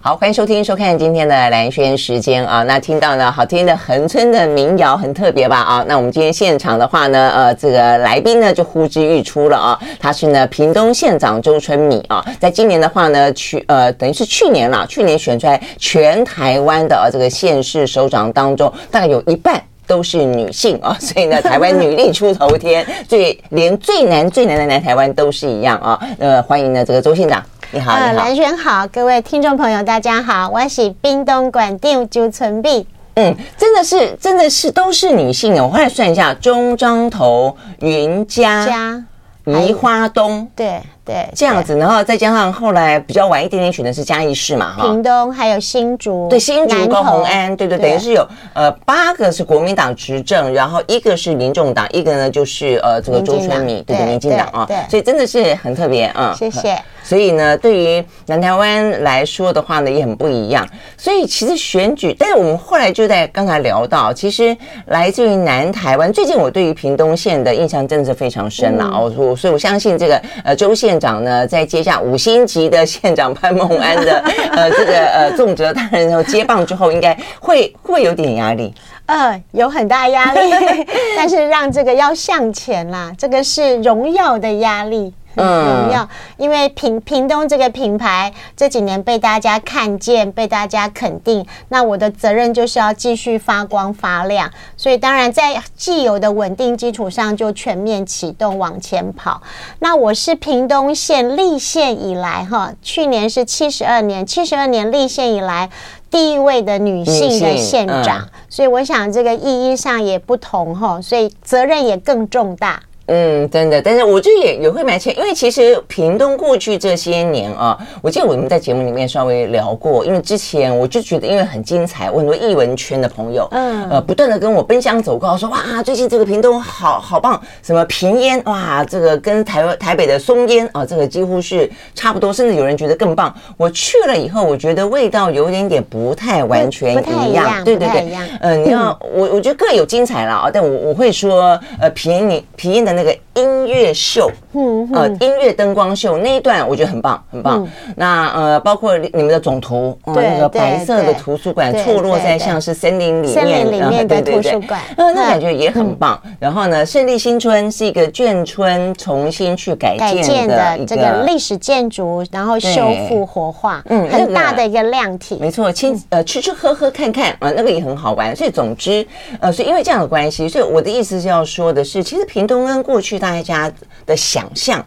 好，欢迎收听、收看今天的兰轩时间啊。那听到呢，好听的恒春的民谣很特别吧？啊，那我们今天现场的话呢，呃，这个来宾呢就呼之欲出了啊。他是呢屏东县长周春米啊，在今年的话呢，去呃等于是去年了，去年选出来全台湾的啊这个县市首长当中，大概有一半都是女性啊，所以呢，台湾女力出头天，最连最难最难的南台湾都是一样啊。呃，欢迎呢这个周县长。你好，呃，蓝轩好，各位听众朋友，大家好，我是冰东馆店朱存碧。嗯，真的是，真的是都是女性哦。我后来算一下，中彰头、云嘉、宜花东，对对，这样子，然后再加上后来比较晚一点点选的是嘉义市嘛，哈，屏东还有新竹，对，新竹、高红安，对对，等于是有呃八个是国民党执政，然后一个是民众党，一个呢就是呃这个周春米，对对，民进党啊，对，所以真的是很特别啊，谢谢。所以呢，对于南台湾来说的话呢，也很不一样。所以其实选举，但是我们后来就在刚才聊到，其实来自于南台湾。最近我对于屏东县的印象真的是非常深了哦，我所以我相信这个呃周县长呢，在接下五星级的县长潘孟安的 呃这个呃重责大任后接棒之后，应该会会有点压力。呃，有很大压力，但是让这个要向前啦，这个是荣耀的压力。嗯，要，因为屏屏东这个品牌这几年被大家看见，被大家肯定，那我的责任就是要继续发光发亮。所以当然在既有的稳定基础上，就全面启动往前跑。那我是屏东县立县以来，哈，去年是七十二年，七十二年立县以来第一位的女性的县长，所以我想这个意义上也不同，哈，所以责任也更重大。嗯，真的，但是我就也也会蛮谦，因为其实屏东过去这些年啊，我记得我们在节目里面稍微聊过，因为之前我就觉得因为很精彩，我很多艺文圈的朋友，嗯，呃，不断的跟我奔相走告说，哇，最近这个屏东好好棒，什么平烟，哇，这个跟台湾台北的松烟啊，这个几乎是差不多，甚至有人觉得更棒。我去了以后，我觉得味道有点点不太完全一样，对对对，嗯，你要我我觉得各有精彩了啊，但我我会说，呃，平烟你平烟的。那个音乐秀，嗯，呃，音乐灯光秀那一段我觉得很棒，很棒。那呃，包括你们的总图，那个白色的图书馆错落在像是森林里面，森林里面的图书馆，呃，那感觉也很棒。然后呢，胜利新村是一个眷村重新去改建的这个历史建筑，然后修复活化，嗯，很大的一个量体。没错，亲呃吃吃喝喝看看啊，那个也很好玩。所以总之，呃，所以因为这样的关系，所以我的意思是要说的是，其实屏东跟过去大家的想象，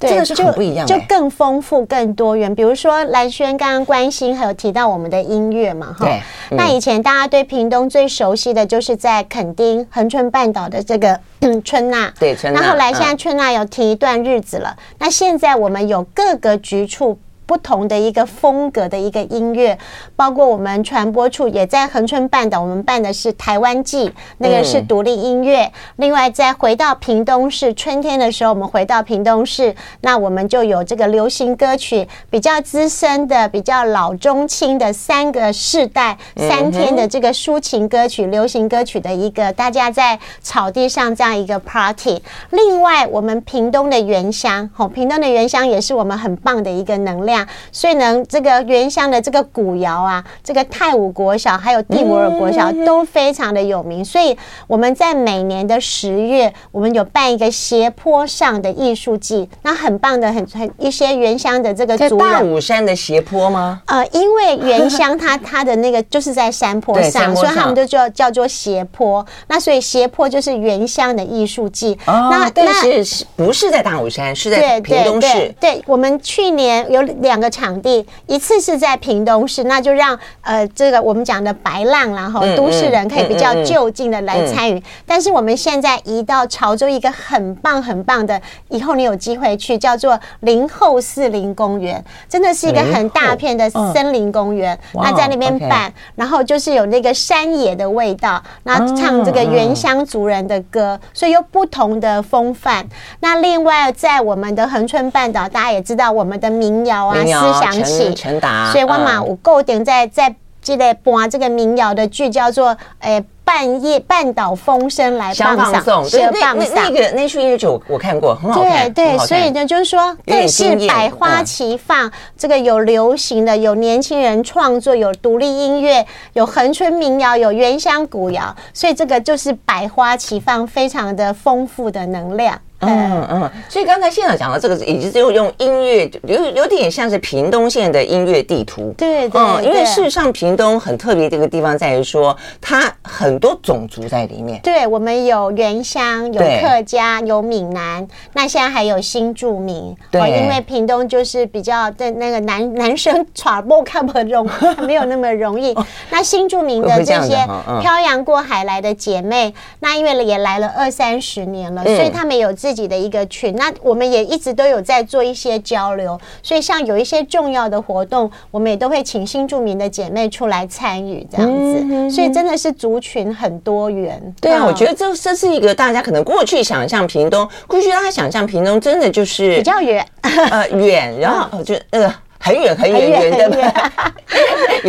真的是很不一样，就更丰富、更多元。比如说蓝轩刚刚关心，还有提到我们的音乐嘛，哈。那以前大家对屏东最熟悉的就是在垦丁恒春半岛的这个 春娜，对春。那后来现在春娜有停一段日子了。那现在我们有各个局处。不同的一个风格的一个音乐，包括我们传播处也在恒春半岛，我们办的是台湾季，那个是独立音乐。另外，再回到屏东市，春天的时候，我们回到屏东市，那我们就有这个流行歌曲，比较资深的、比较老中青的三个世代，三天的这个抒情歌曲、流行歌曲的一个，大家在草地上这样一个 party。另外，我们屏东的原乡，吼，屏东的原乡也是我们很棒的一个能量。所以呢，这个原乡的这个古窑啊，这个泰武国小还有蒂摩尔国小都非常的有名。所以我们在每年的十月，我们有办一个斜坡上的艺术季，那很棒的，很很一些原乡的这个。大武山的斜坡吗？呃，因为原乡它它的那个就是在 山坡上，所以他们就叫叫做斜坡。那所以斜坡就是原乡的艺术季。哦，那但是不是在大武山，是在屏东市。对，对，对，我们去年有两个场地，一次是在屏东市，那就让呃这个我们讲的白浪，然后都市人可以比较就近的来参与。但是我们现在移到潮州一个很棒很棒的，以后你有机会去，叫做林后四林公园，真的是一个很大片的森林公园。那在那边办，然后就是有那个山野的味道，那唱这个原乡族人的歌，所以有不同的风范。那另外在我们的恒春半岛，大家也知道我们的民民谣啊，思想起，所以我嘛，有固定在在这个播这个民谣的剧，叫做诶半夜半岛风声来放送，对，那那那个那出音乐剧我看过，很好看。对对，所以呢，就是说更是百花齐放，这个有流行的，有年轻人创作，有独立音乐，有恒春民谣，有原乡古谣，所以这个就是百花齐放，非常的丰富的能量。嗯嗯，所以刚才现场讲的这个，已经是用用音乐，有有点像是屏东县的音乐地图。对对，嗯，因为事实上屏东很特别，这个地方在于说，它很多种族在里面。对，我们有原乡，有客家，有闽南，那现在还有新住民。对，因为屏东就是比较的那个男男生闯步看不容，没有那么容易。那新住民的这些漂洋过海来的姐妹，那因为也来了二三十年了，所以他们有自己的一个群，那我们也一直都有在做一些交流，所以像有一些重要的活动，我们也都会请新住民的姐妹出来参与这样子，所以真的是族群很多元。对啊，我觉得这这是一个大家可能过去想象屏东，过去大家想象屏东真的就是比较远，呃远，然后就那个很远很远远的远。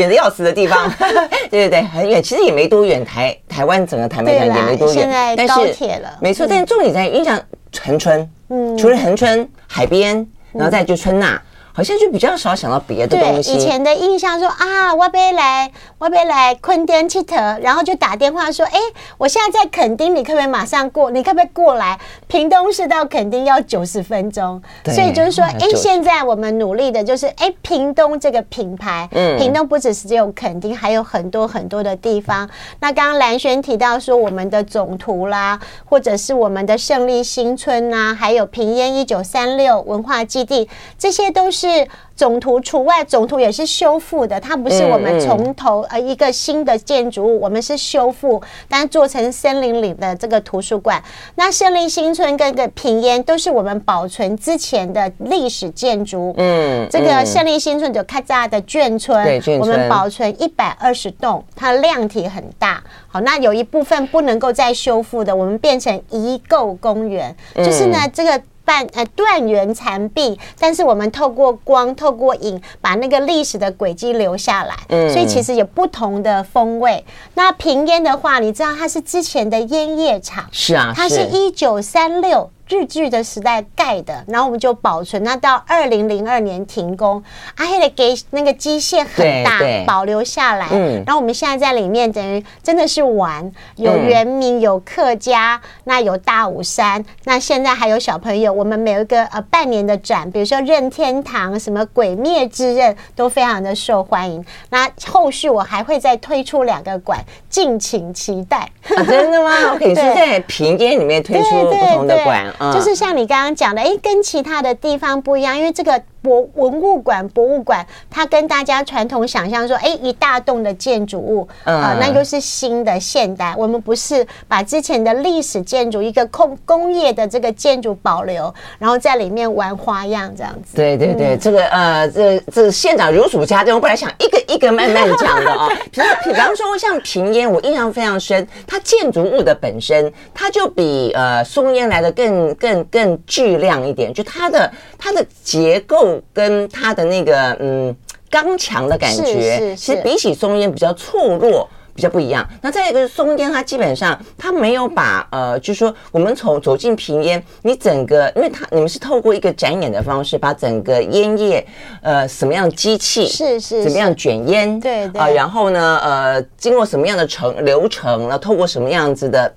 的 要死的地方，对对对，很远，其实也没多远，台台湾整个台湾也没多远，现在高铁了，没错，但是重点在印象。恒春，嗯，除了恒春海边，然后再就春呐。好像就比较少想到别的东西。对，以前的印象说啊，我要来，我要来昆丁佚佗，然后就打电话说，哎，我现在在垦丁，你可不可以马上过？你可不可以过来？屏东市到垦丁要九十分钟，所以就是说，哎，现在我们努力的就是，哎，屏东这个品牌，嗯，屏东不只是只有垦丁，还有很多很多的地方。那刚刚蓝轩提到说，我们的总图啦，或者是我们的胜利新村呐，还有平烟一九三六文化基地，这些都是。是总图除外，总图也是修复的，它不是我们从头呃一个新的建筑物，我们是修复，但做成森林里的这个图书馆。那胜利新村跟个平烟都是我们保存之前的历史建筑。嗯，这个胜利新村就开在的眷村，我们保存一百二十栋，它量体很大。好，那有一部分不能够再修复的，我们变成遗构公园，就是呢这个。半呃断垣残壁，但是我们透过光，透过影，把那个历史的轨迹留下来。嗯，所以其实有不同的风味。那平烟的话，你知道它是之前的烟叶厂，是啊，它是一九三六。日剧的时代盖的，然后我们就保存。那到二零零二年停工，阿黑的给那个机械很大，保留下来。嗯，然后我们现在在里面，等于真的是玩，有原民，有客家，那有大武山，那现在还有小朋友。我们每一个呃半年的展，比如说任天堂、什么鬼灭之刃，都非常的受欢迎。那后续我还会再推出两个馆，敬请期待。啊，真的吗？我可以是在屏烟里面推出不同的馆。就是像你刚刚讲的，哎，跟其他的地方不一样，因为这个。博文物馆、博物馆，它跟大家传统想象说，哎，一大栋的建筑物啊、呃，那又是新的现代。我们不是把之前的历史建筑一个工工业的这个建筑保留，然后在里面玩花样这样子。对对对，嗯、这个呃，这这县长如数家珍，我本来想一个一个慢慢讲的啊。比比方说像平烟，我印象非常深，它建筑物的本身，它就比呃松烟来的更更更巨量一点，就它的它的结构。跟他的那个嗯刚强的感觉，其实比起松烟比较脆弱，比较不一样。那再一个是松烟，它基本上它没有把呃，就是说我们从走进平烟，你整个，因为它你们是透过一个展演的方式，把整个烟叶呃什么样机器是是怎么样卷烟，对对啊，然后呢呃经过什么样的程流程，然后透过什么样子的。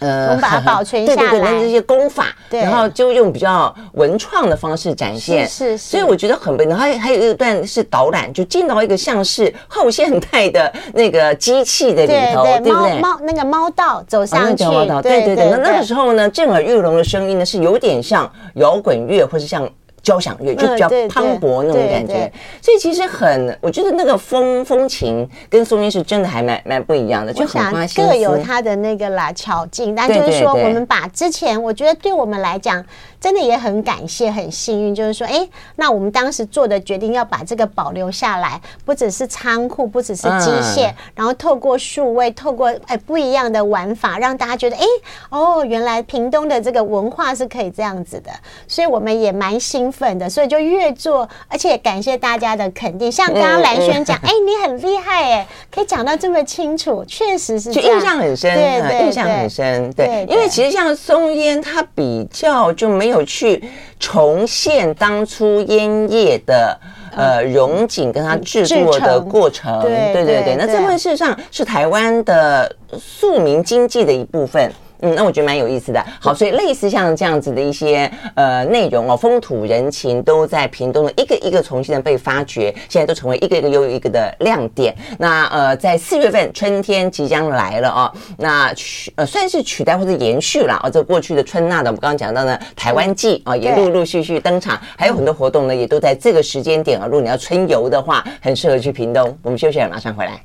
呃，我们把它保存 下来，对对对，那这些功法，对，然后就用比较文创的方式展现，是是，所以我觉得很棒。然后还还有一段是导览，就进到一个像是后现代的那个机器的里头，对对，猫猫那个猫道走上去，猫道，对对对。那那个时候呢，震耳欲聋的声音呢，是有点像摇滚乐，或是像。交响乐就比较磅礴那种感觉，所以其实很，我觉得那个风风情跟松韵是真的还蛮蛮不一样的，就很花心，各有它的那个啦巧劲。但就是说，我们把之前我觉得对我们来讲，真的也很感谢，很幸运，就是说，哎，那我们当时做的决定要把这个保留下来，不只是仓库，不只是机械，然后透过数位，透过哎不一样的玩法，让大家觉得，哎，哦，原来屏东的这个文化是可以这样子的，所以我们也蛮兴奋的，所以就越做，而且感谢大家的肯定。像刚刚蓝轩讲，哎，你很厉害，哎，可以讲到这么清楚，确实是，就印象很深，对对，印象很深，对，因为其实像松烟，它比较就没有去重现当初烟叶的呃融景跟它制作的过程，对对对，那这份事实上是台湾的庶民经济的一部分。嗯，那我觉得蛮有意思的。好，所以类似像这样子的一些呃内容哦，风土人情都在屏东的一个一个重新的被发掘，现在都成为一个一个又一个的亮点。那呃，在四月份春天即将来了哦，那取呃算是取代或者延续了哦，这过去的春呐的我们刚刚讲到呢，台湾季啊也陆陆续续登场，还有很多活动呢也都在这个时间点啊。如果你要春游的话，很适合去屏东。我们休息了，马上回来。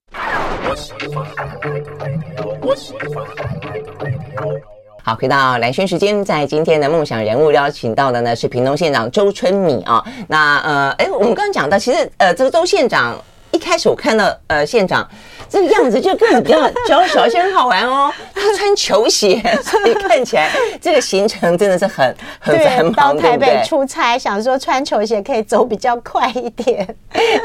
好，回到兰轩时间，在今天的梦想人物邀请到的呢是屏东县长周春米啊。那呃，哎，我们刚刚讲到，其实呃，这个周县长一开始我看到呃县长。这个样子就更比较娇小，而且很好玩哦。他穿球鞋，所以看起来这个行程真的是很很繁忙。到台北出差，想说穿球鞋可以走比较快一点。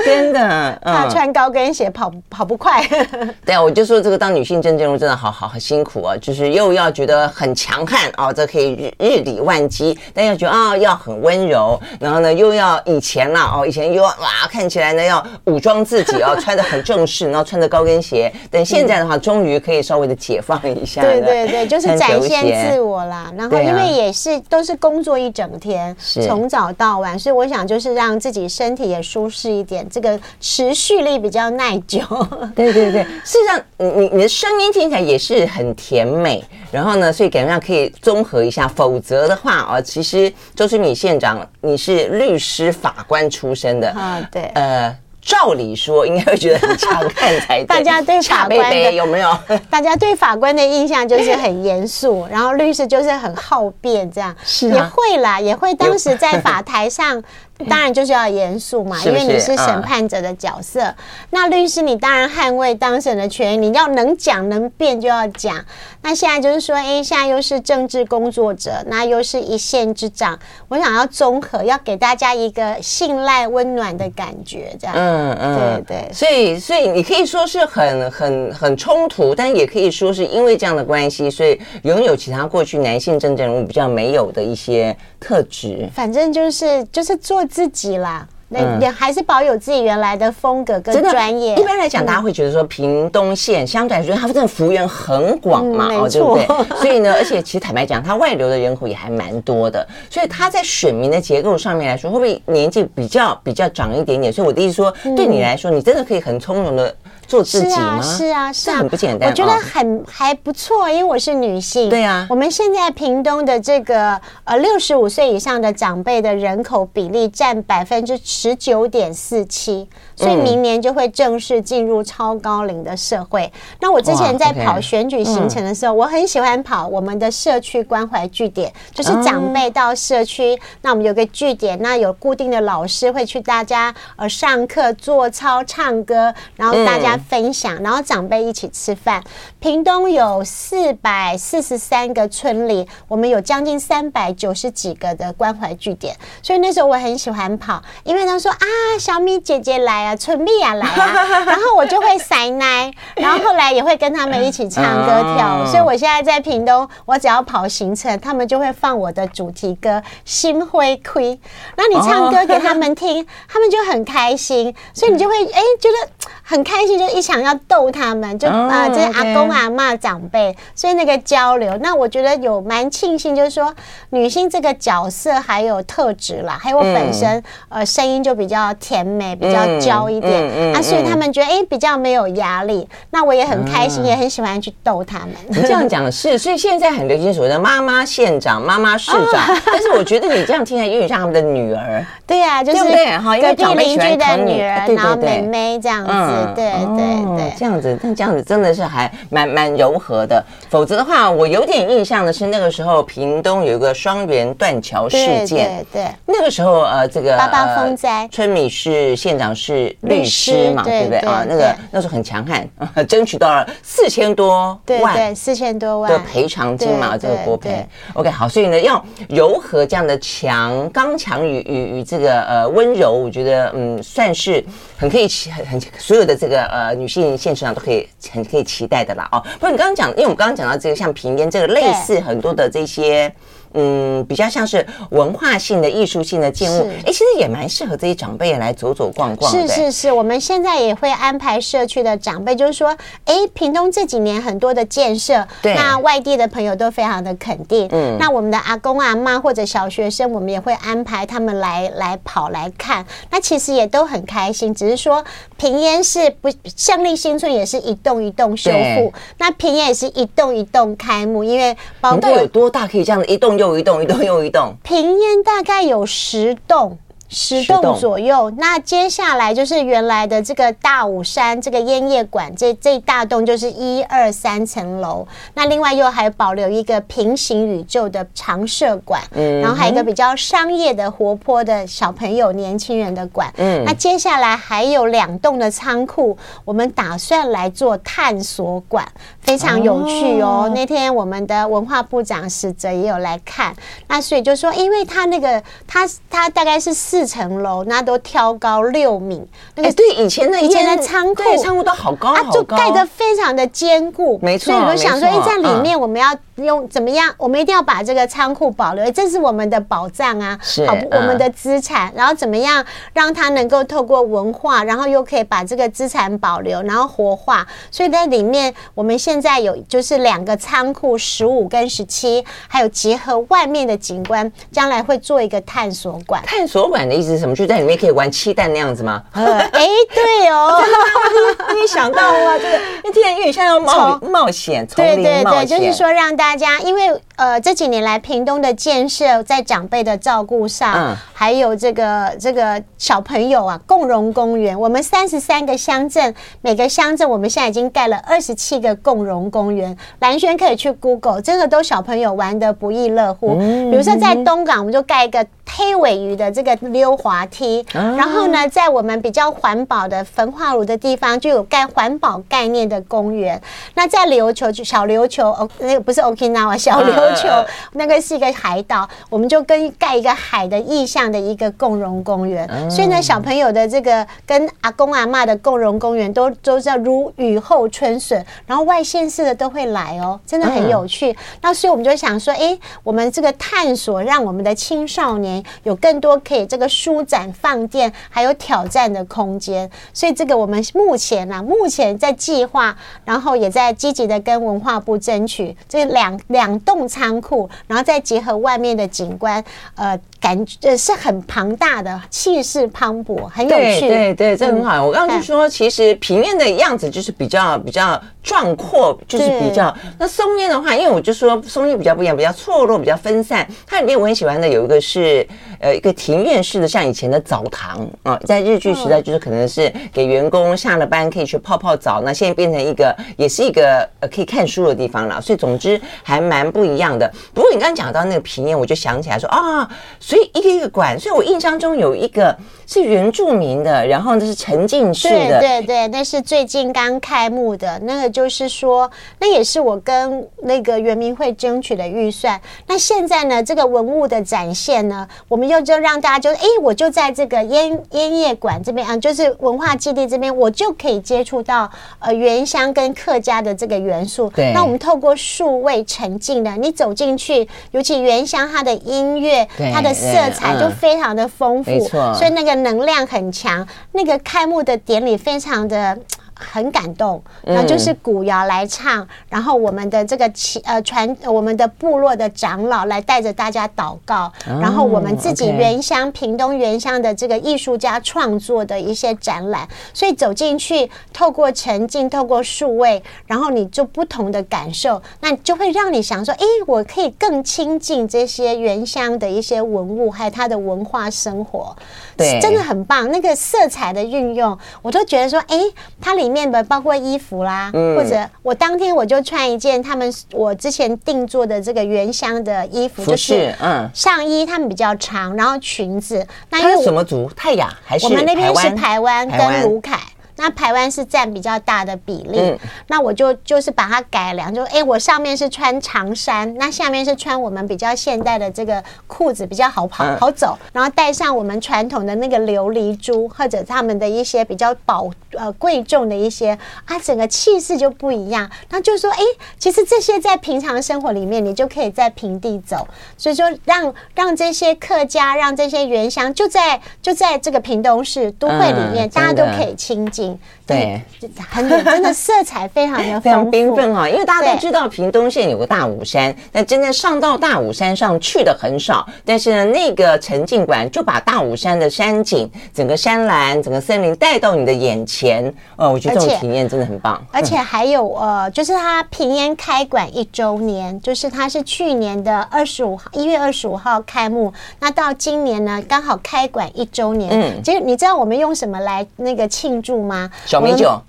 真的，他穿高跟鞋跑跑不快。对啊，我就说这个当女性政治人物真的好好很辛苦啊，就是又要觉得很强悍哦，这可以日日理万机，但又觉得啊要很温柔，然后呢又要以前啦哦，以前又要哇看起来呢要武装自己哦，穿的很正式，然后穿着高跟。鞋，等现在的话，终于可以稍微的解放一下。对对对，就是展现自我啦。然后因为也是都是工作一整天，从早到晚，所以我想就是让自己身体也舒适一点，这个持续力比较耐久。对对对，事实上，你你你的声音听起来也是很甜美，然后呢，所以感觉上可以综合一下。否则的话啊，其实周春米县长你是律师法官出身的啊，对，呃。照理说应该会觉得很强悍才对。大家对法官的有没有？大家对法官的印象就是很严肃，然后律师就是很好辩，这样 是也会啦，也会。当时在法台上。当然就是要严肃嘛，因为你是审判者的角色。嗯、那律师，你当然捍卫当事人的权益，你要能讲能辩就要讲。那现在就是说，哎，现在又是政治工作者，那又是一线之长，我想要综合，要给大家一个信赖、温暖的感觉，这样。嗯嗯，对对。所以，所以你可以说是很很很冲突，但也可以说是因为这样的关系，所以拥有其他过去男性政治人物比较没有的一些特质。反正就是就是做。自己啦，那也还是保有自己原来的风格跟专业。一般来讲，大家会觉得说，屏东县相对来说，它真的幅员很广嘛，哦，对不对？所以呢，而且其实坦白讲，它外流的人口也还蛮多的，所以它在选民的结构上面来说，会不会年纪比较比较长一点点？所以我的意思说，对你来说，你真的可以很从容的。做自己吗？是啊，是啊，是啊，很不简单。我觉得很还不错，因为我是女性。对啊，我们现在屏东的这个呃六十五岁以上的长辈的人口比例占百分之十九点四七，所以明年就会正式进入超高龄的社会。那我之前在跑选举行程的时候，我很喜欢跑我们的社区关怀据点，就是长辈到社区，那我们有个据点，那有固定的老师会去大家呃上课、做操、唱歌，然后大家。分享，然后长辈一起吃饭。屏东有四百四十三个村里，我们有将近三百九十几个的关怀据点，所以那时候我很喜欢跑，因为他说啊，小米姐姐来啊，春蜜啊来啊，然后我就会塞奶，然后后来也会跟他们一起唱歌跳舞。所以我现在在屏东，我只要跑行程，他们就会放我的主题歌《心灰灰》，那你唱歌给他们听，他们就很开心，所以你就会哎觉得很开心，就。一想要逗他们，就啊，这、呃、是阿公阿嬷长辈，所以那个交流，那我觉得有蛮庆幸，就是说女性这个角色还有特质啦，还有我本身呃声音就比较甜美，比较娇一点啊，所以他们觉得哎比较没有压力，那我也很开心，也很喜欢去逗他们。你这样讲是，所以现在很流行所谓的妈妈县长、妈妈市长，但是我觉得你这样听起来有点像他们的女儿。对啊，就是隔壁邻居的女儿，然后妹妹这样子。对对对，这样子，但这样子真的是还蛮蛮柔和的。否则的话，我有点印象的是那个时候屏东有一个双园断桥事件，对对，那个时候呃，这个八八风灾，春米是县长是律师嘛，对不对啊？那个那时候很强悍，争取到了四千多万，对四千多万的赔偿金嘛，这个国赔。OK，好，所以呢，要柔和这样的强刚强与与与这个呃温柔，我觉得嗯算是很可以期很很所有的这个呃女性现实上都可以很可以期待的啦哦。不过你刚刚讲，因为我们刚刚讲到这个像平烟这个类似很多的这些。嗯，比较像是文化性的、艺术性的建物，哎，其实也蛮适合这些长辈来走走逛逛。是是是，我们现在也会安排社区的长辈，就是说，哎，屏东这几年很多的建设，对，那外地的朋友都非常的肯定。嗯，那我们的阿公阿妈或者小学生，我们也会安排他们来来跑来看。那其实也都很开心，只是说平烟是不胜利新村也是一栋一栋修复，那平烟也是一栋一栋开幕，因为包括有多大可以这样的一栋。又一栋，一栋又一栋，平烟大概有十栋。十栋左右，那接下来就是原来的这个大武山这个烟叶馆，这这一大栋就是一二三层楼。那另外又还保留一个平行宇宙的常设馆，嗯，然后还有一个比较商业的、活泼的小朋友、年轻人的馆。嗯，那接下来还有两栋的仓库，我们打算来做探索馆，非常有趣哦。那天我们的文化部长史哲也有来看，那所以就说，因为他那个他他大概是四。四层楼，那都挑高六米。那个对以前的以前的仓库，仓库都好高，好高，就盖得非常的坚固。没错，所以我就想说，哎，在里面我们要用怎么样？我们一定要把这个仓库保留，这是我们的宝藏啊，好，我们的资产。然后怎么样让它能够透过文化，然后又可以把这个资产保留，然后活化。所以在里面，我们现在有就是两个仓库，十五跟十七，还有结合外面的景观，将来会做一个探索馆。探索馆。的意思是什么？就在里面可以玩气弹那样子吗？哎、呃，对哦，你想到啊这个，那听起来有点像要冒冒险，对对对，就是说让大家，因为呃这几年来屏东的建设，在长辈的照顾上，嗯、还有这个这个小朋友啊，共融公园，我们三十三个乡镇，每个乡镇我们现在已经盖了二十七个共融公园。兰萱可以去 Google，真的都小朋友玩的不亦乐乎。嗯、比如说在东港，我们就盖一个。黑尾鱼的这个溜滑梯，然后呢，在我们比较环保的焚化炉的地方，就有盖环保概念的公园。那在琉球就小琉球哦，那个不是 Okinawa 小琉球，那个是一个海岛，我们就跟盖一个海的意象的一个共融公园。所以呢，小朋友的这个跟阿公阿妈的共融公园都都叫如雨后春笋，然后外县市的都会来哦，真的很有趣。那所以我们就想说，哎，我们这个探索，让我们的青少年。有更多可以这个舒展放电，还有挑战的空间，所以这个我们目前呢、啊，目前在计划，然后也在积极的跟文化部争取这两两栋仓库，然后再结合外面的景观，呃。感觉是很庞大的，气势磅礴，很有趣。对对对，这很好。嗯、我刚刚就说，其实平面的样子就是比较比较壮阔，就是比较。那松烟的话，因为我就说松烟比较不一样，比较错落，比较分散。它里面我很喜欢的有一个是呃一个庭院式的，像以前的澡堂啊，在日剧时代就是可能是给员工下了班可以去泡泡澡，那现在变成一个也是一个呃可以看书的地方了。所以总之还蛮不一样的。不过你刚刚讲到那个平面，我就想起来说啊。所以一个一个馆，所以我印象中有一个是原住民的，然后那是沉浸式的，对对对，那是最近刚开幕的，那个就是说，那也是我跟那个圆明会争取的预算。那现在呢，这个文物的展现呢，我们又就让大家就，哎，我就在这个烟烟叶馆这边啊，就是文化基地这边，我就可以接触到呃原乡跟客家的这个元素。对，那我们透过数位沉浸的，你走进去，尤其原乡它的音乐，它的。色彩就非常的丰富，嗯、所以那个能量很强。那个开幕的典礼非常的很感动，然后就是古谣来唱，然后我们的这个呃传我们的部落的长老来带着大家祷告，然后我们自己原乡屏东原乡的这个艺术家创作的一些展览，所以走进去，透过沉浸，透过数位，然后你就不同的感受，那就会让你想说，哎，我可以更亲近这些原乡的一些文物，还有它的文化生活，对，真的很棒。那个色彩的运用，我都觉得说，哎，它里面的包括衣服啦，嗯、或者我当天我就穿一件他们我之前定做的这个原乡的衣服，就是嗯，上衣他们比较长，然后裙子，那因为什么族？泰雅还是？我们那边是台湾跟卢凯。那台湾是占比较大的比例，嗯、那我就就是把它改良，就哎、欸，我上面是穿长衫，那下面是穿我们比较现代的这个裤子，比较好跑、嗯、好走，然后带上我们传统的那个琉璃珠，或者他们的一些比较宝呃贵重的一些啊，整个气势就不一样。那就说哎、欸，其实这些在平常生活里面，你就可以在平地走，所以说让让这些客家，让这些原乡就在就在这个屏东市都会里面，嗯、大家都可以亲近。음 对，很真的色彩非常的非常缤纷哈，因为大家都知道屏东县有个大武山，但真正上到大武山上去的很少。但是呢，那个沉浸馆就把大武山的山景、整个山岚、整个森林带到你的眼前。呃，我觉得这种体验真的很棒。而且还有呃，就是它平烟开馆一周年，就是它是去年的二十五号，一月二十五号开幕，那到今年呢，刚好开馆一周年。嗯，其实你知道我们用什么来那个庆祝吗？酒。喝 酒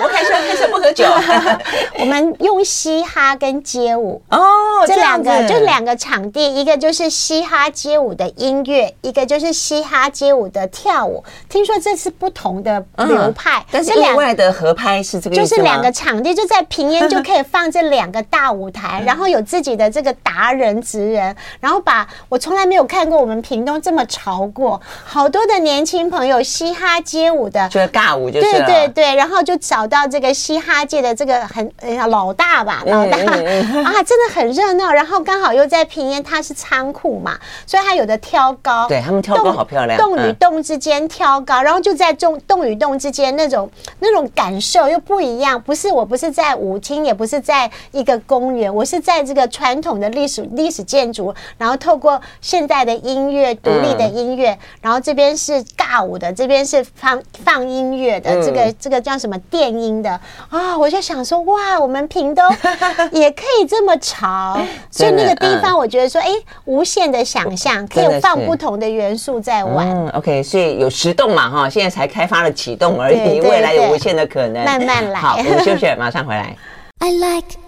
不开车，开车不喝酒。我们用嘻哈跟街舞哦，这两个就两个场地，一个就是嘻哈街舞的音乐，一个就是嘻哈街舞的跳舞。听说这是不同的流派，嗯、但是另外的合拍是这个，就是两个场地就在平烟就可以放这两个大舞台，然后有自己的这个达人职人，然后把我从来没有看过我们屏东这么潮过，好多的年轻朋友嘻哈街舞的，就是尬舞就是。对对对，然后就找到这个嘻哈界的这个很老大吧，老大 啊，真的很热闹。然后刚好又在平烟，它是仓库嘛，所以它有的挑高，对他们挑高好漂亮，洞与洞之间挑高，然后就在洞洞与洞之间那种那种感受又不一样。不是，我不是在舞厅，也不是在一个公园，我是在这个传统的历史历史建筑，然后透过现代的音乐，独立的音乐，然后这边是尬舞的，这边是放放音乐。的这个这个叫什么电音的啊？我就想说哇，我们屏东 也可以这么潮，所以那个地方我觉得说，哎，无限的想象，可以放不同的元素在玩。嗯，OK，所以有十栋嘛哈，现在才开发了启动而已，未来有无限的可能，慢慢来。好，我们休息，马上回来。I like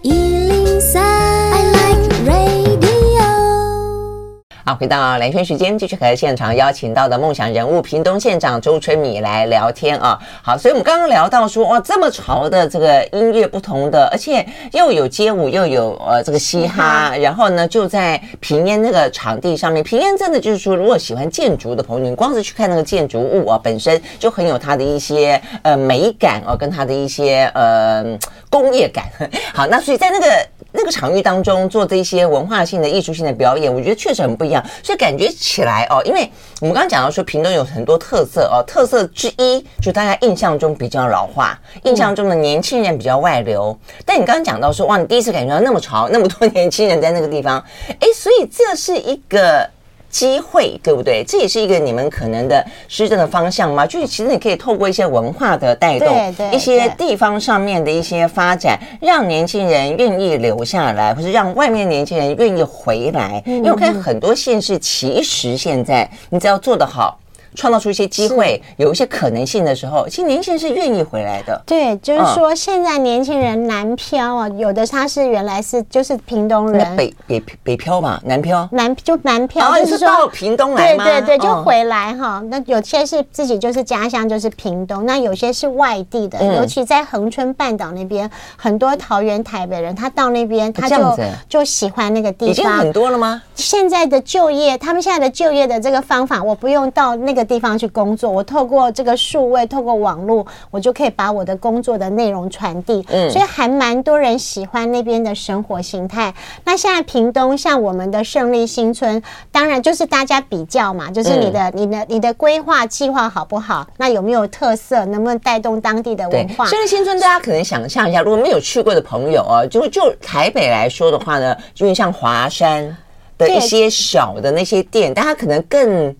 好，回到蓝天时间，继续和现场邀请到的梦想人物屏东县长周春米来聊天啊。好，所以我们刚刚聊到说，哇，这么潮的这个音乐，不同的，而且又有街舞，又有呃这个嘻哈，然后呢就在平烟那个场地上面。平烟真的就是说，如果喜欢建筑的朋友，你光是去看那个建筑物啊，本身就很有它的一些呃美感哦，跟它的一些呃工业感。好，那所以在那个。那个场域当中做这些文化性的、艺术性的表演，我觉得确实很不一样。所以感觉起来哦，因为我们刚刚讲到说，屏东有很多特色哦，特色之一就大家印象中比较老化，印象中的年轻人比较外流。但你刚刚讲到说，哇，你第一次感觉到那么潮，那么多年轻人在那个地方，哎，所以这是一个。机会对不对？这也是一个你们可能的施政的方向吗？就是其实你可以透过一些文化的带动，一些地方上面的一些发展，让年轻人愿意留下来，或是让外面年轻人愿意回来。因为我看很多县市，其实现在你只要做得好。创造出一些机会，有一些可能性的时候，其实年轻人是愿意回来的。对，就是说现在年轻人南漂啊，有的他是原来是就是屏东人，北北北漂吧，南漂，南就南漂，就是说到屏东来吗？对对对，就回来哈。那有些是自己就是家乡就是屏东，那有些是外地的，尤其在恒春半岛那边，很多桃园台北人，他到那边他就就喜欢那个地方。已经很多了吗？现在的就业，他们现在的就业的这个方法，我不用到那个。个地方去工作，我透过这个数位，透过网络，我就可以把我的工作的内容传递。嗯，所以还蛮多人喜欢那边的生活形态。那现在屏东像我们的胜利新村，当然就是大家比较嘛，就是你的、嗯、你的你的规划计划好不好？那有没有特色？能不能带动当地的文化？胜利新村大家可能想象一下，如果没有去过的朋友啊，就就台北来说的话呢，就是像华山的一些小的那些店，大家可能更。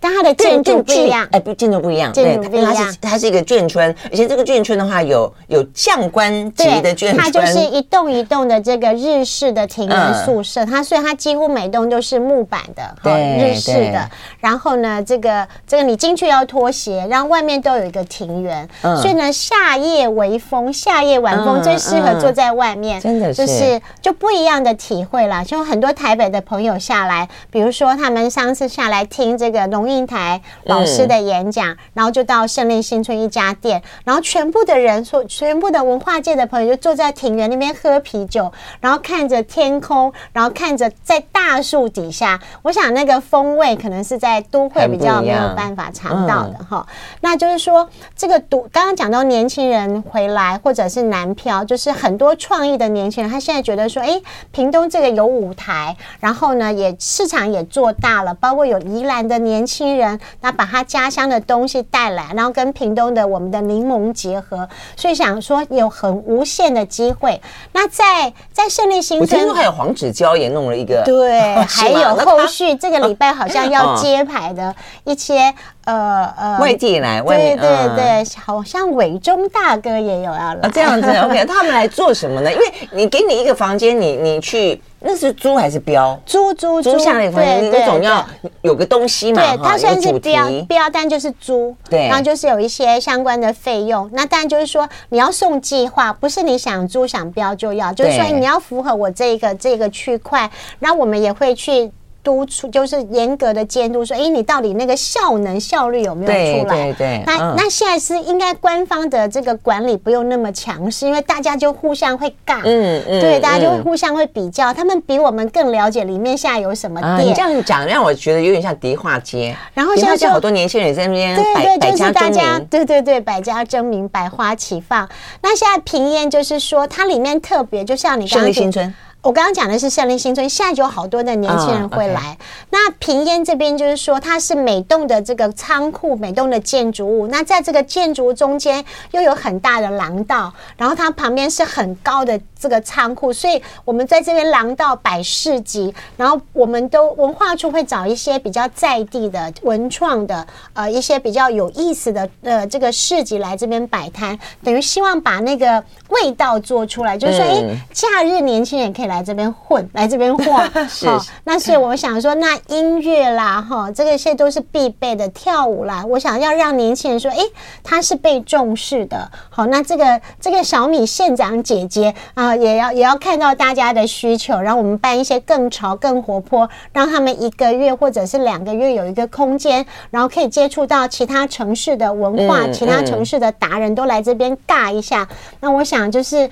但它的建筑不一样，哎，不，建筑不一样，建筑不一样，它是它是一个眷村，而且这个眷村的话有有将官级的眷村，它就是一栋一栋的这个日式的庭园宿舍，它所以它几乎每栋都是木板的，对，日式的。然后呢，这个这个你进去要脱鞋，然后外面都有一个庭园，所以呢，夏夜微风，夏夜晚风最适合坐在外面，真的是就是就不一样的体会啦。就很多台北的朋友下来，比如说他们上次下来听这个农。英台老师的演讲，然后就到胜利新村一家店，然后全部的人说，全部的文化界的朋友就坐在庭园那边喝啤酒，然后看着天空，然后看着在大树底下。我想那个风味可能是在都会比较没有办法尝到的哈。那就是说，这个都刚刚讲到年轻人回来或者是南漂，就是很多创意的年轻人，他现在觉得说，哎，屏东这个有舞台，然后呢也市场也做大了，包括有宜兰的年轻。新人，那把他家乡的东西带来，然后跟屏东的我们的柠檬结合，所以想说有很无限的机会。那在在胜利新村，我听说还有黄子佼也弄了一个，对，还有后续这个礼拜好像要揭牌的一些。呃呃，外地来，外面对对对，好像伟忠大哥也有要来，啊，这样子，OK，他们来做什么呢？因为你给你一个房间，你你去那是租还是标？租租租下来的房间，你总要有个东西嘛，对，它算是标标，但就是租，对，然后就是有一些相关的费用。那当然就是说你要送计划，不是你想租想标就要，就是说你要符合我这个这个区块，那我们也会去。督促就是严格的监督，说，哎，你到底那个效能效率有没有出来？对对对。那、嗯、那现在是应该官方的这个管理不用那么强势，因为大家就互相会尬，嗯嗯，对，大家就会互相会比较，他们比我们更了解里面现在有什么店。啊、你这样讲让我觉得有点像迪化街，然后现在好多年轻人在那边，对对，就是大家，对对对，百家争鸣，百花齐放。那现在平燕就是说，它里面特别，就像你刚刚说。我刚刚讲的是胜利新村，现在就有好多的年轻人会来。Oh. 那平烟这边就是说，它是每栋的这个仓库，每栋的建筑物。那在这个建筑中间又有很大的廊道，然后它旁边是很高的这个仓库，所以我们在这边廊道摆市集，然后我们都文化处会找一些比较在地的文创的呃一些比较有意思的呃这个市集来这边摆摊，等于希望把那个味道做出来，就是说，哎、嗯，假日年轻人可以。来这边混，来这边晃，好。那所以我想说，那音乐啦，哈，这个些都是必备的。跳舞啦，我想要让年轻人说，哎，他是被重视的。好，那这个这个小米县长姐姐啊，也要也要看到大家的需求，然后我们办一些更潮、更活泼，让他们一个月或者是两个月有一个空间，然后可以接触到其他城市的文化，嗯、其他城市的达人都来这边尬一下。那我想就是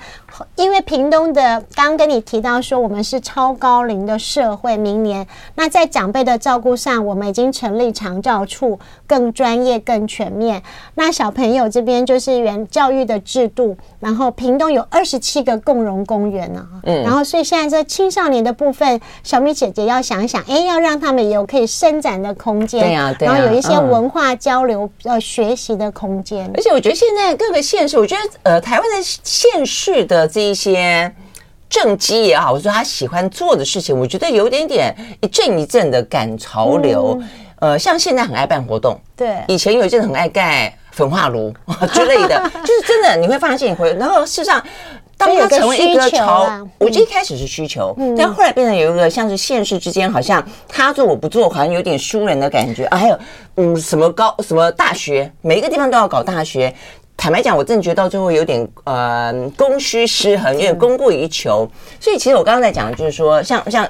因为屏东的，刚刚跟你提到。要说我们是超高龄的社会，明年那在长辈的照顾上，我们已经成立长照处，更专业、更全面。那小朋友这边就是原教育的制度，然后屏东有二十七个共融公园呢，嗯，然后所以现在这青少年的部分，小米姐姐要想想，哎，要让他们有可以伸展的空间，对呀，对，然后有一些文化交流、呃学习的空间。而且我觉得现在各个县市，我觉得呃台湾的县市的这一些。政绩也好，我说他喜欢做的事情，我觉得有点点一阵一阵的赶潮流。嗯、呃，像现在很爱办活动，对，以前有一阵很爱盖焚化炉之类的，就是真的你会发现。然后事实上，当它成为一个潮，嗯、我觉得一开始是需求，嗯、但后来变成有一个像是现实之间，好像他做我不做，好像有点输人的感觉啊。还有嗯，什么高什么大学，每一个地方都要搞大学。坦白讲，我真的觉得到最后有点呃供需失衡，有点供过于求。所以其实我刚刚在讲的就是说，像像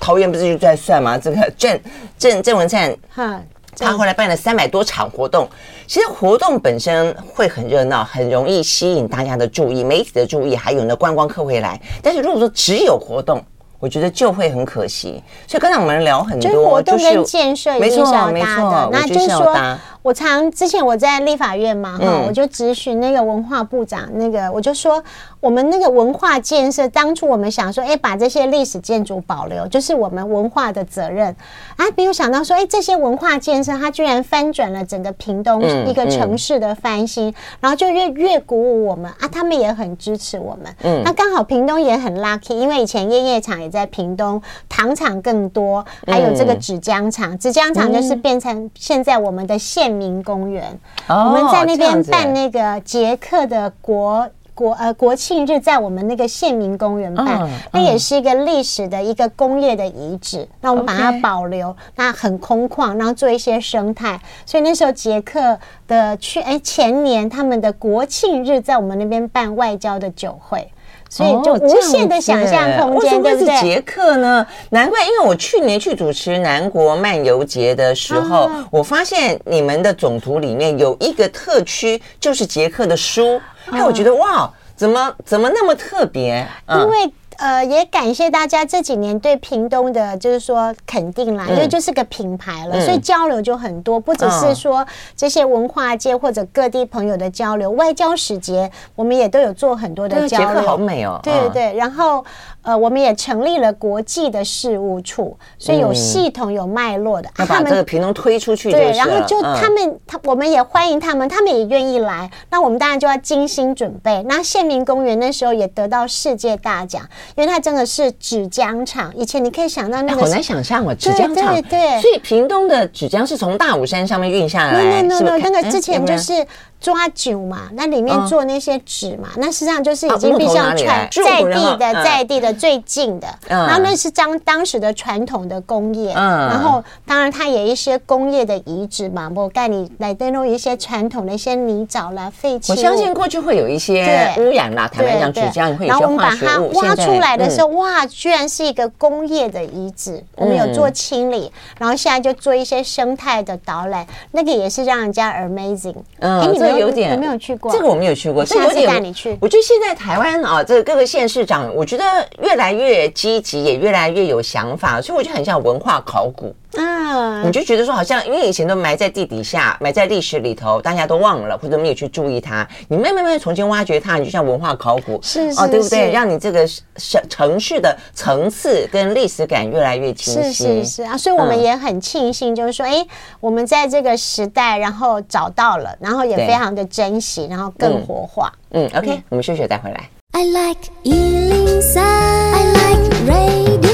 桃园不是就在算吗？这个 郑郑郑文灿，哈，他后来办了三百多场活动。其实活动本身会很热闹，很容易吸引大家的注意，媒体的注意，还有呢观光客会来。但是如果说只有活动，我觉得就会很可惜。所以刚才我们聊很多，就是活动跟建设没错，没错，那就是说。我常之前我在立法院嘛，哈、嗯，我就咨询那个文化部长，那个我就说，我们那个文化建设，当初我们想说，哎，把这些历史建筑保留，就是我们文化的责任。啊，没有想到说，哎，这些文化建设，它居然翻转了整个屏东一个城市的翻新，嗯。嗯、然后就越越鼓舞我们啊，他们也很支持我们，嗯，那刚好屏东也很 lucky，因为以前烟叶厂也在屏东，糖厂更多，还有这个纸浆厂，纸浆厂就是变成现在我们的县民公园，我们在那边办那个捷克的国国呃国庆日，在我们那个县民公园办，那也是一个历史的一个工业的遗址。那我们把它保留，那很空旷，然后做一些生态。所以那时候捷克的去哎前年他们的国庆日，在我们那边办外交的酒会。所以就无限的想象空间，对不对？捷克呢？难怪，因为我去年去主持南国漫游节的时候，我发现你们的总图里面有一个特区，就是捷克的书。哎，我觉得哇，怎么怎么那么特别？因为。呃，也感谢大家这几年对屏东的，就是说肯定啦，因为就是个品牌了，所以交流就很多，不只是说这些文化界或者各地朋友的交流，外交使节我们也都有做很多的交流。好美哦，对对对，然后。呃，我们也成立了国际的事务处，所以有系统、有脉络的。要把这个屏东推出去，对，然后就他们，他我们也欢迎他们，他们也愿意来。那我们当然就要精心准备。那县民公园那时候也得到世界大奖，因为它真的是纸浆厂。以前你可以想到那个，好难想象哦，纸浆厂。对对。所以屏东的纸浆是从大武山上面运下来，那那那个之前就是。抓酒嘛，那里面做那些纸嘛，那实际上就是已经必须要传在地的，在地的最近的。然后那是当当时的传统的工业，然后当然它也一些工业的遗址嘛，我带你来登录一些传统的一些泥沼啦、废弃。我相信过去会有一些污染啦，坦白讲纸浆会。然后我们把它挖出来的时候，哇，居然是一个工业的遗址，我们有做清理，然后现在就做一些生态的导览，那个也是让人家 amazing。嗯，你们。有点有没有去过？这个我没有去过，这个有点带你去。我觉得现在台湾啊，这个各个县市长，我觉得越来越积极，也越来越有想法，所以我就很像文化考古。嗯，你就觉得说好像，因为以前都埋在地底下，埋在历史里头，大家都忘了或者没有去注意它。你慢慢慢重新挖掘它，你就像文化考古，是是，对不对？让你这个城城市的层次跟历史感越来越清晰。是是是啊，所以我们也很庆幸，就是说，哎，我们在这个时代，然后找到了，然后也非常的珍惜，然后更活化。嗯，OK，我们休息再回来。I like Ealing Sound. I like radio.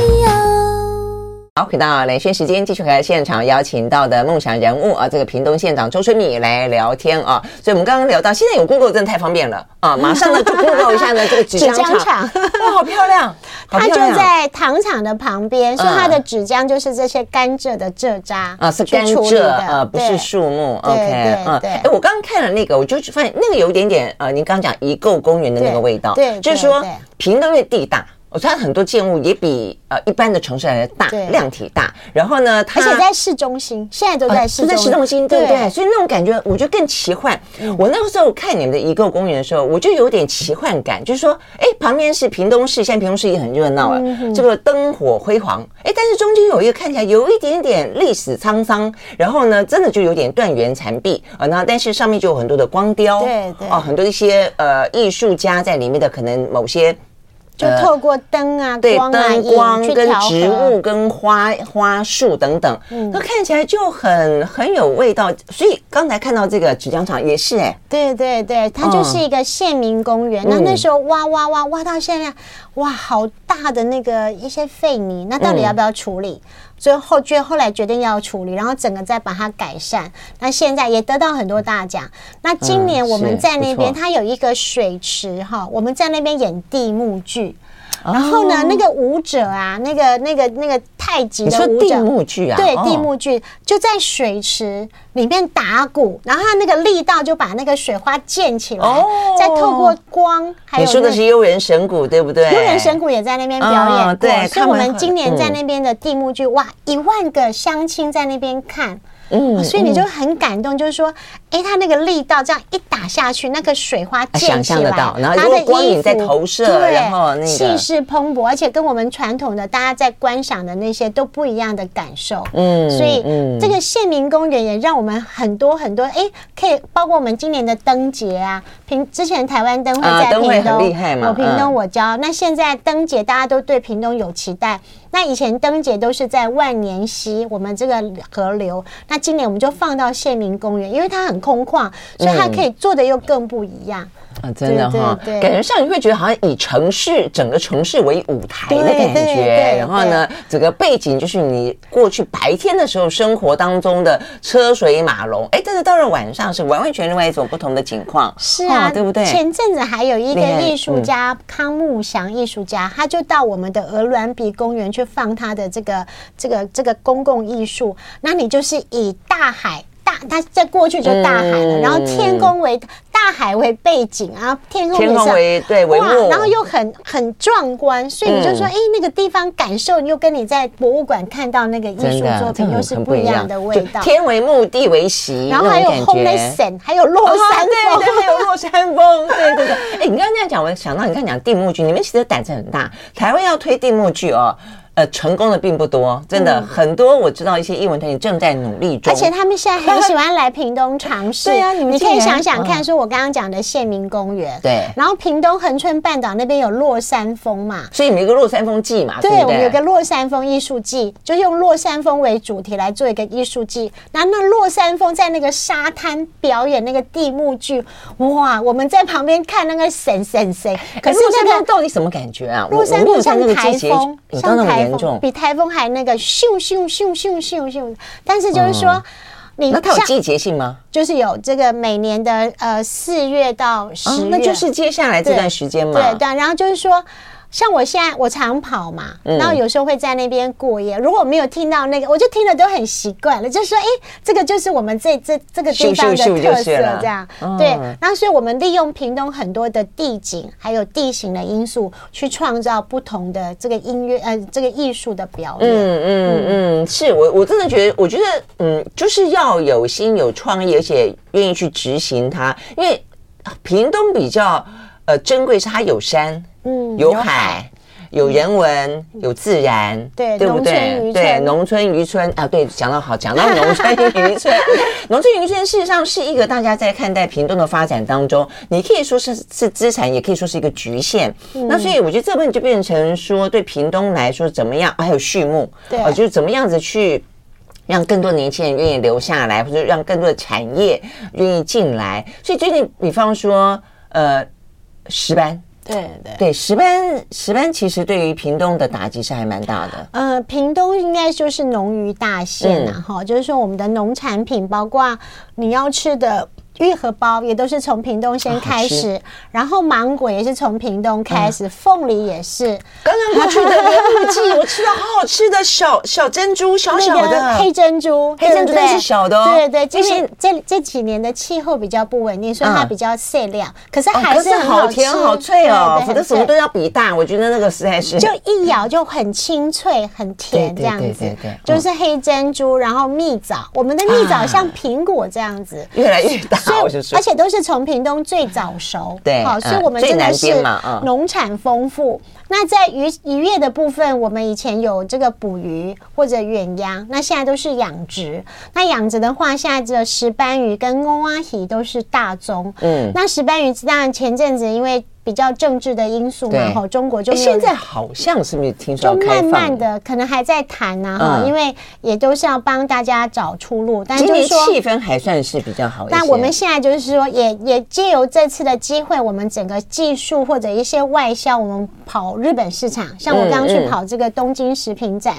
好，回到连线时间，继续和现场邀请到的梦想人物啊，这个屏东县长周春米来聊天啊。所以，我们刚刚聊到，现在有 Google 真的太方便了啊！马上呢就 Google 一下呢，这个纸浆厂，哇，好漂亮！它就在糖厂的旁边，所以它的纸浆就是这些甘蔗的蔗渣啊，是甘蔗啊，不是树木。OK，嗯，哎，我刚刚看了那个，我就发现那个有一点点呃，您刚刚讲遗构公园的那个味道，对，就是说屏东因为地大。我它很多建物也比呃一般的城市来的大，量体大。然后呢，它而且在市中心，现在都在市在市中心，对不对？所以那种感觉，我觉得更奇幻。我那个时候看你们的一个公园的时候，我就有点奇幻感，就是说，哎，旁边是屏东市，现在屏东市也很热闹了，这个灯火辉煌。哎，但是中间有一个看起来有一点点历史沧桑，然后呢，真的就有点断垣残壁啊。那但是上面就有很多的光雕，对对，哦，很多一些呃艺术家在里面的可能某些。就透过灯啊，对灯光跟植物跟花花树等等，那看起来就很很有味道。所以刚才看到这个纸浆厂也是哎，对对对，它就是一个县民公园。那那时候挖挖挖挖到现在，哇，好大的那个一些废泥，那到底要不要处理？最后决后来决定要处理，然后整个再把它改善。那现在也得到很多大奖。那今年我们在那边，它有一个水池哈，我们在那边演地幕剧。然后呢，那个舞者啊，那个那个那个太极的舞者，地幕剧啊，对，地幕剧就在水池里面打鼓，然后他那个力道就把那个水花溅起来，再透过光，还有你说的是悠人神鼓对不对？悠人神鼓也在那边表演过，对，所以我们今年在那边的地幕剧，哇，一万个乡亲在那边看。嗯，所以你就很感动，就是说，哎，他那个力道这样一打下去，那个水花溅起来，然后他的光影在投射，对，然后那个气势蓬勃，而且跟我们传统的大家在观赏的那些都不一样的感受。嗯，所以、嗯、这个县民公园也让我们很多很多哎，可以包括我们今年的灯节啊，平之前台湾灯会在屏东，很厉害嘛，我屏东我教，嗯、那现在灯节大家都对屏东有期待。那以前灯节都是在万年溪，我们这个河流。那今年我们就放到县民公园，因为它很空旷，所以它可以做的又更不一样。啊，真的哈，感觉上你会觉得好像以城市整个城市为舞台的感觉，然后呢，整个背景就是你过去白天的时候生活当中的车水马龙，哎，但是到了晚上是完完全另外一种不同的情况。是啊，对不对？前阵子还有一个艺术家康木祥艺术家，他就到我们的鹅銮鼻公园去放他的这个这个这个公共艺术，那你就是以大海。它在过去就大海了，嗯、然后天空为大海为背景啊，天空，天空为对为幕，然后又很很壮观，所以你就说，哎、嗯，那个地方感受又跟你在博物馆看到那个艺术作品又是不一样的味道。天为幕，地为席，然后还有红雷神，还有落山风，哦、对，对对，还有落山风，对对对。哎，你刚刚这样讲，我想到你刚讲定目剧，你们其实胆子很大，台湾要推定目剧哦。呃，成功的并不多，真的、嗯、很多。我知道一些艺文团体正在努力中，而且他们现在很喜欢来屏东尝试。对啊，你们可以想想看，说我刚刚讲的县民公园，对，然后屏东恒春半岛那边有落山风嘛，所以你们有个落山风季嘛，对，对，对，我们有个落山风艺术季，就是用落山风为主题来做一个艺术季。然后那落山风在那个沙滩表演那个地幕剧，哇，我们在旁边看那个神神神。可是那个到底什么感觉啊？落山风像台风，像台。严重，比台风还那个咻咻咻咻咻咻，但是就是说，你那它有季节性吗？就是有这个每年的呃四月到十月，那就是接下来这段时间嘛。对对，然后就是说。像我现在我常跑嘛，然后有时候会在那边过夜。如果我没有听到那个，我就听了都很习惯了。就是说，哎，这个就是我们这这这个地方的特色，这样对。然后，所以我们利用屏东很多的地景还有地形的因素，去创造不同的这个音乐呃这个艺术的表演。嗯嗯嗯，是我我真的觉得，我觉得嗯，就是要有心有创意，而且愿意去执行它。因为屏东比较呃珍贵，是它有山。嗯，有海，有人文，有自然，对对不对？对，农村渔村啊，对，讲到好，讲到农村渔村，农村渔村事实上是一个大家在看待屏东的发展当中，你可以说是是资产，也可以说是一个局限。那所以我觉得这部分就变成说，对屏东来说怎么样？还有畜牧，对，就是怎么样子去让更多年轻人愿意留下来，或者让更多的产业愿意进来。所以最近，比方说，呃，石斑。对对对，石斑石斑其实对于屏东的打击是还蛮大的。呃，屏东应该就是农渔大县呐，哈，就是说我们的农产品，包括你要吃的。玉荷包也都是从屏东先开始，然后芒果也是从屏东开始，凤梨也是。刚刚过去的莲雾季，我吃到好好吃的小小珍珠，小小的黑珍珠，黑珍珠是小的。对对，今年这这几年的气候比较不稳定，所以它比较碎亮，可是还是好甜好脆哦。否则什么都要比大，我觉得那个实在是就一咬就很清脆很甜这样子。对对对，就是黑珍珠，然后蜜枣，我们的蜜枣像苹果这样子，越来越大。而且都是从屏东最早熟，对，好，所以我们真的是农产丰富。那在渔渔业的部分，我们以前有这个捕鱼或者远洋，那现在都是养殖。那养殖的话，现在这石斑鱼跟欧阿喜都是大宗。嗯，那石斑鱼当然前阵子因为。比较政治的因素嘛，哈，中国就现在好像是不是听说就慢慢的可能还在谈呢，哈，因为也都是要帮大家找出路，但就是说气氛还算是比较好。但我们现在就是说，也也借由这次的机会，我们整个技术或者一些外销，我们跑日本市场，像我刚刚去跑这个东京食品展，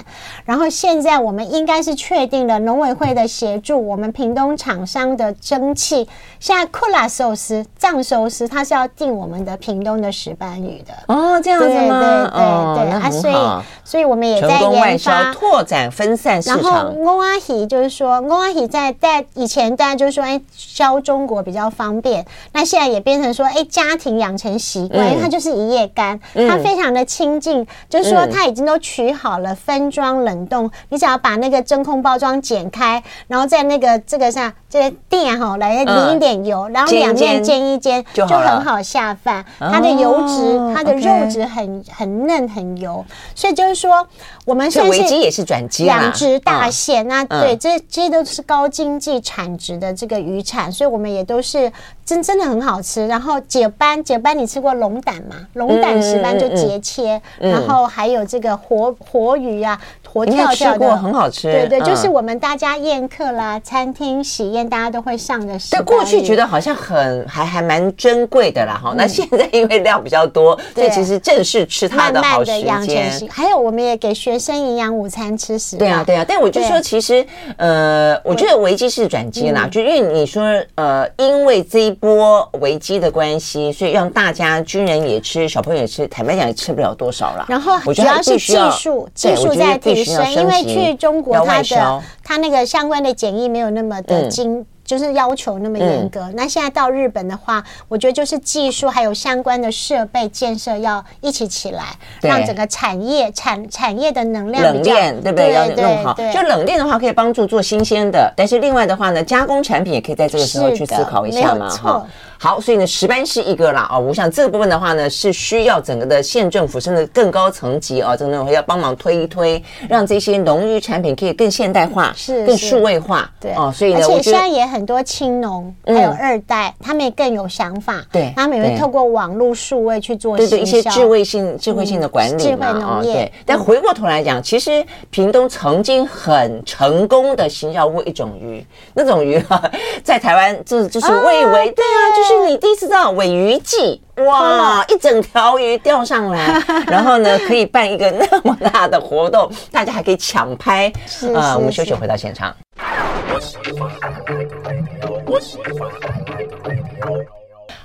然后现在我们应该是确定了农委会的协助，我们屏东厂商的蒸汽，现在库拉寿司藏寿司，它是要订我们的屏。屏东的石斑鱼的。哦，这样子吗？对对对，哦、啊，所以所以我们也在研发拓展分散市场。然后欧阿喜就是说，欧阿喜在在以前大家就是说，哎，销中国比较方便。那现在也变成说，哎，家庭养成习惯，嗯、因为它就是一夜干，嗯、它非常的清净，就是说它已经都取好了分装冷冻，嗯、你只要把那个真空包装剪开，然后在那个这个上这个垫哈来淋一点油，嗯、然后两面煎一煎，就很好下饭。它的油脂，哦、它的肉质很很嫩很油，所以就是说我们算是也是转机养殖大县。那对，这这些都是高经济产值的这个渔产，所以我们也都是。真真的很好吃，然后解斑解斑，你吃过龙胆吗？龙胆石斑就截切，然后还有这个活活鱼啊，活跳跳的，很好吃。对对，嗯、就是我们大家宴客啦，餐厅喜宴大家都会上的。但过去觉得好像很还还蛮珍贵的啦，哈、嗯。那现在因为量比较多，所以其实正是吃它的好时间。还有我们也给学生营养午餐吃食。对啊对啊，但我就说其实呃，我觉得危机是转机啦，就因为你说呃，因为这一。波危机的关系，所以让大家军人也吃，小朋友也吃，坦白讲也吃不了多少了。然后主要是技术，技术在提升，因为去中国它的它那个相关的检疫没有那么的精。嗯就是要求那么严格。嗯、那现在到日本的话，我觉得就是技术还有相关的设备建设要一起起来，让整个产业产产业的能量冷链对不对？要弄好。就冷链的话，可以帮助做新鲜的，但是另外的话呢，加工产品也可以在这个时候去思考一下嘛，哈。好，所以呢，石斑是一个啦啊，我想这个部分的话呢，是需要整个的县政府甚至更高层级啊，真的要帮忙推一推，让这些农渔产品可以更现代化，是更数位化，对哦，所以呢，而且现在也很多青农还有二代，他们也更有想法，对，他们也会透过网络数位去做，对对，一些智慧性、智慧性的管理嘛啊，对。但回过头来讲，其实屏东曾经很成功的行销过一种鱼，那种鱼哈，在台湾就就是蔚为对啊，就是。是你第一次知道尾鱼季哇，一整条鱼钓上来，然后呢，可以办一个那么大的活动，大家还可以抢拍。是啊，我们休息回到现场。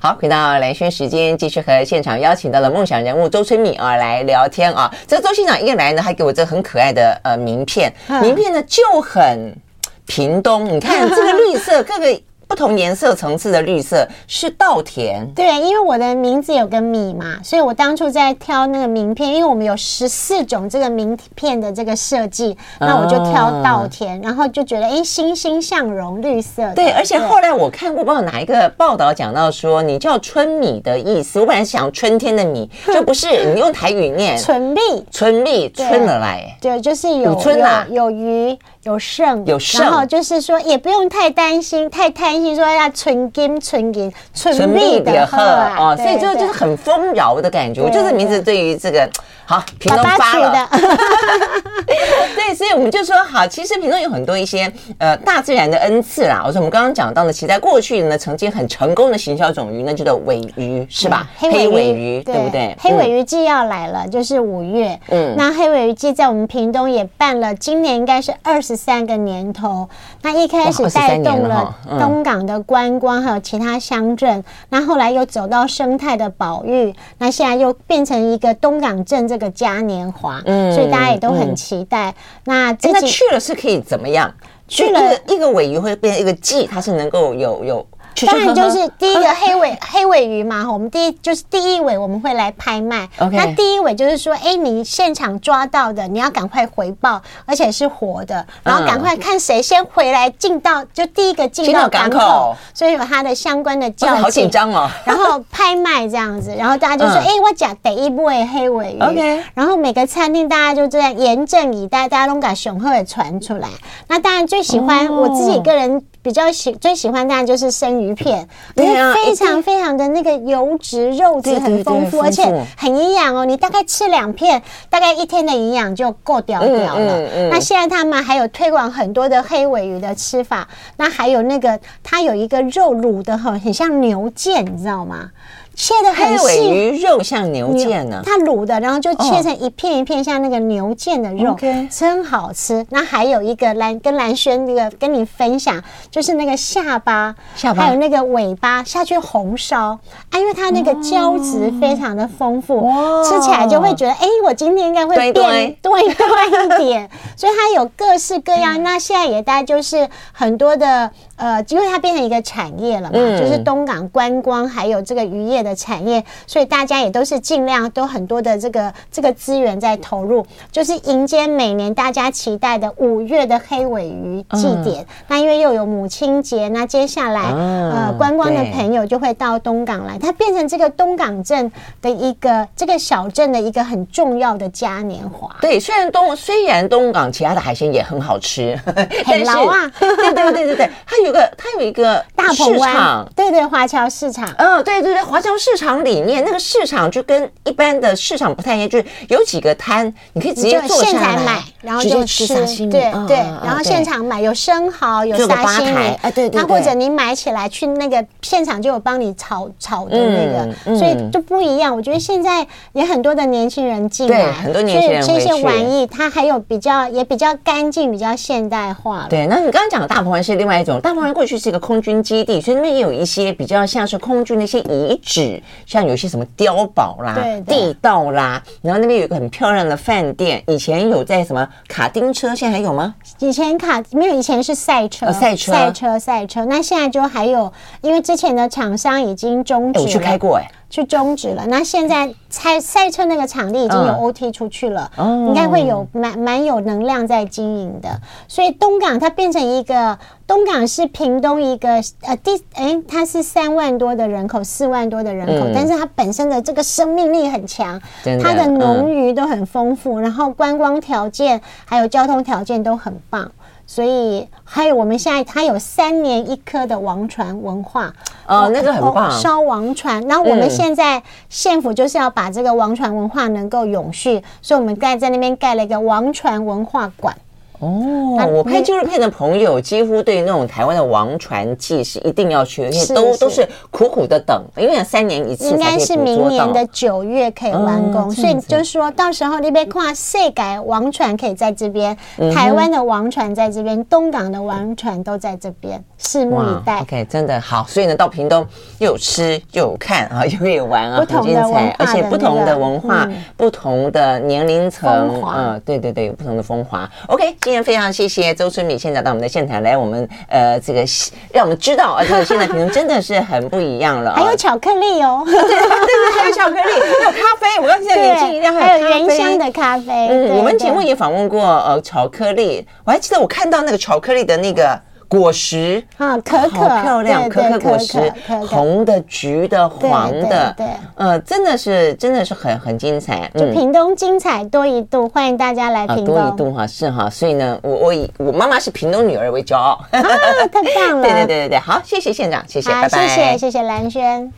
好，回到蓝轩时间，继续和现场邀请到了梦想人物周春敏啊来聊天啊。这周县长一来呢，还给我这很可爱的呃名片，名片呢就很屏东，你看这个绿色，各个。不同颜色层次的绿色是稻田，对，因为我的名字有个米嘛，所以我当初在挑那个名片，因为我们有十四种这个名片的这个设计，那我就挑稻田，然后就觉得哎，欣欣向荣，绿色。对，而且后来我看过，不知道哪一个报道讲到说，你叫春米的意思，我本来想春天的米，就不是你用台语念 春蜜，春蜜，春了来，对，就是有春啊，有鱼。有剩，有剩，然后就是说，也不用太担心，太贪心，说要存金、存银、存蜜的喝啊，所以就就是很丰饶的感觉。我就是名字对于这个好屏东发了，对，所以我们就说好，其实屏东有很多一些呃大自然的恩赐啦。我说我们刚刚讲到的，其实在过去呢，曾经很成功的行销种鱼，那就叫尾鱼，是吧？黑尾鱼，对不对？黑尾鱼季要来了，就是五月。嗯，那黑尾鱼季在我们屏东也办了，今年应该是二十。三个年头，那一开始带动了东港的观光，还有其他乡镇。那后来又走到生态的保育，那现在又变成一个东港镇这个嘉年华，嗯，所以大家也都很期待。那那去了是可以怎么样？去了一个尾鱼会变成一个季，它是能够有有。当然就是第一个 黑尾黑尾鱼嘛，我们第一就是第一尾我们会来拍卖。那第一尾就是说，哎，你现场抓到的，你要赶快回报，而且是活的，然后赶快看谁先回来进到就第一个进到港口，所以有它的相关的叫好紧张哦。然后拍卖这样子，然后大家就说，哎，我讲第一尾黑尾鱼。OK，然后每个餐厅大家就这样严阵以待，大家都把雄鹤也传出来。那当然最喜欢我自己个人。比较喜最喜欢当然就是生鱼片，非常非常的那个油脂肉质很丰富，而且很营养哦。你大概吃两片，大概一天的营养就够掉掉了。那现在他们还有推广很多的黑尾鱼的吃法，那还有那个它有一个肉卤的很很像牛腱，你知道吗？切的很细，鱼肉像牛腱呢，它卤的，然后就切成一片一片，像那个牛腱的肉，真好吃。那还有一个蓝跟蓝轩那个跟你分享，就是那个下巴，下巴还有那个尾巴下去红烧啊，因为它那个胶质非常的丰富，吃起来就会觉得，哎，我今天应该会变对对一点。所以它有各式各样。那现在也大概就是很多的。呃，因为它变成一个产业了嘛，嗯、就是东港观光还有这个渔业的产业，所以大家也都是尽量都很多的这个这个资源在投入，就是迎接每年大家期待的五月的黑尾鱼祭典。嗯、那因为又有母亲节，那接下来、嗯、呃观光的朋友就会到东港来，它变成这个东港镇的一个这个小镇的一个很重要的嘉年华。对，虽然东虽然东港其他的海鲜也很好吃，很 牢啊，对对对对对，它有。有个，它有一个大市场，对对，华侨市场，嗯，对对对，华侨市场里面那个市场就跟一般的市场不太一样，就是有几个摊，你可以直接坐下来买，然后就吃对对，然后现场买有生蚝，有沙西米，哎对对，那或者你买起来去那个现场就有帮你炒炒的那个，所以就不一样。我觉得现在也很多的年轻人进来，很多年轻人这些玩意，它还有比较也比较干净，比较现代化。对，那你刚刚讲的大鹏湾是另外一种大。台湾过去是一个空军基地，所以那边也有一些比较像是空军的一些遗址，像有一些什么碉堡啦、地道啦，然后那边有一个很漂亮的饭店。以前有在什么卡丁车，现在还有吗？以前卡没有，以前是赛车、赛车、赛车、赛车。那现在就还有，因为之前的厂商已经终止了。我去开过哎。去终止了。那现在赛赛车那个场地已经有 OT 出去了，应该会有蛮蛮有能量在经营的。所以东港它变成一个东港是屏东一个呃第哎，它是三万多的人口，四万多的人口，但是它本身的这个生命力很强，它的农渔都很丰富，然后观光条件还有交通条件都很棒。所以还有我们现在，它有三年一科的王船文化哦，那个很棒，烧王船。然后我们现在县府就是要把这个王船文化能够永续，所以我们盖在那边盖了一个王船文化馆。哦，我拍纪录片的朋友几乎对那种台湾的王船祭是一定要去，因为都都是苦苦的等，因为三年一次，应该是明年的九月可以完工，所以就是说到时候那边跨世改王船可以在这边，台湾的王船在这边，东港的王船都在这边，拭目以待。OK，真的好，所以呢，到屏东又有吃又有看啊，又有玩啊，很精彩，而且不同的文化、不同的年龄层，嗯，对对对，有不同的风华。OK。今天非常谢谢周春米县长到我们的现场来，我们呃这个让我们知道啊，这个现在评论真的是很不一样了。还有巧克力哦，对对对，还有巧克力，还有咖啡。我刚现在眼睛一亮，还有原香的咖啡。嗯，我们节目也访问过呃巧克力，我还记得我看到那个巧克力的那个。果实啊，可可好漂亮，可可果实，红的、橘的、黄的，对，呃，真的是，真的是很很精彩。就屏东精彩多一度，欢迎大家来屏东。多一度哈，是哈，所以呢，我我以我妈妈是屏东女儿为骄傲。啊，太棒了！对对对对对，好，谢谢县长，谢谢，拜拜，谢谢谢谢兰萱。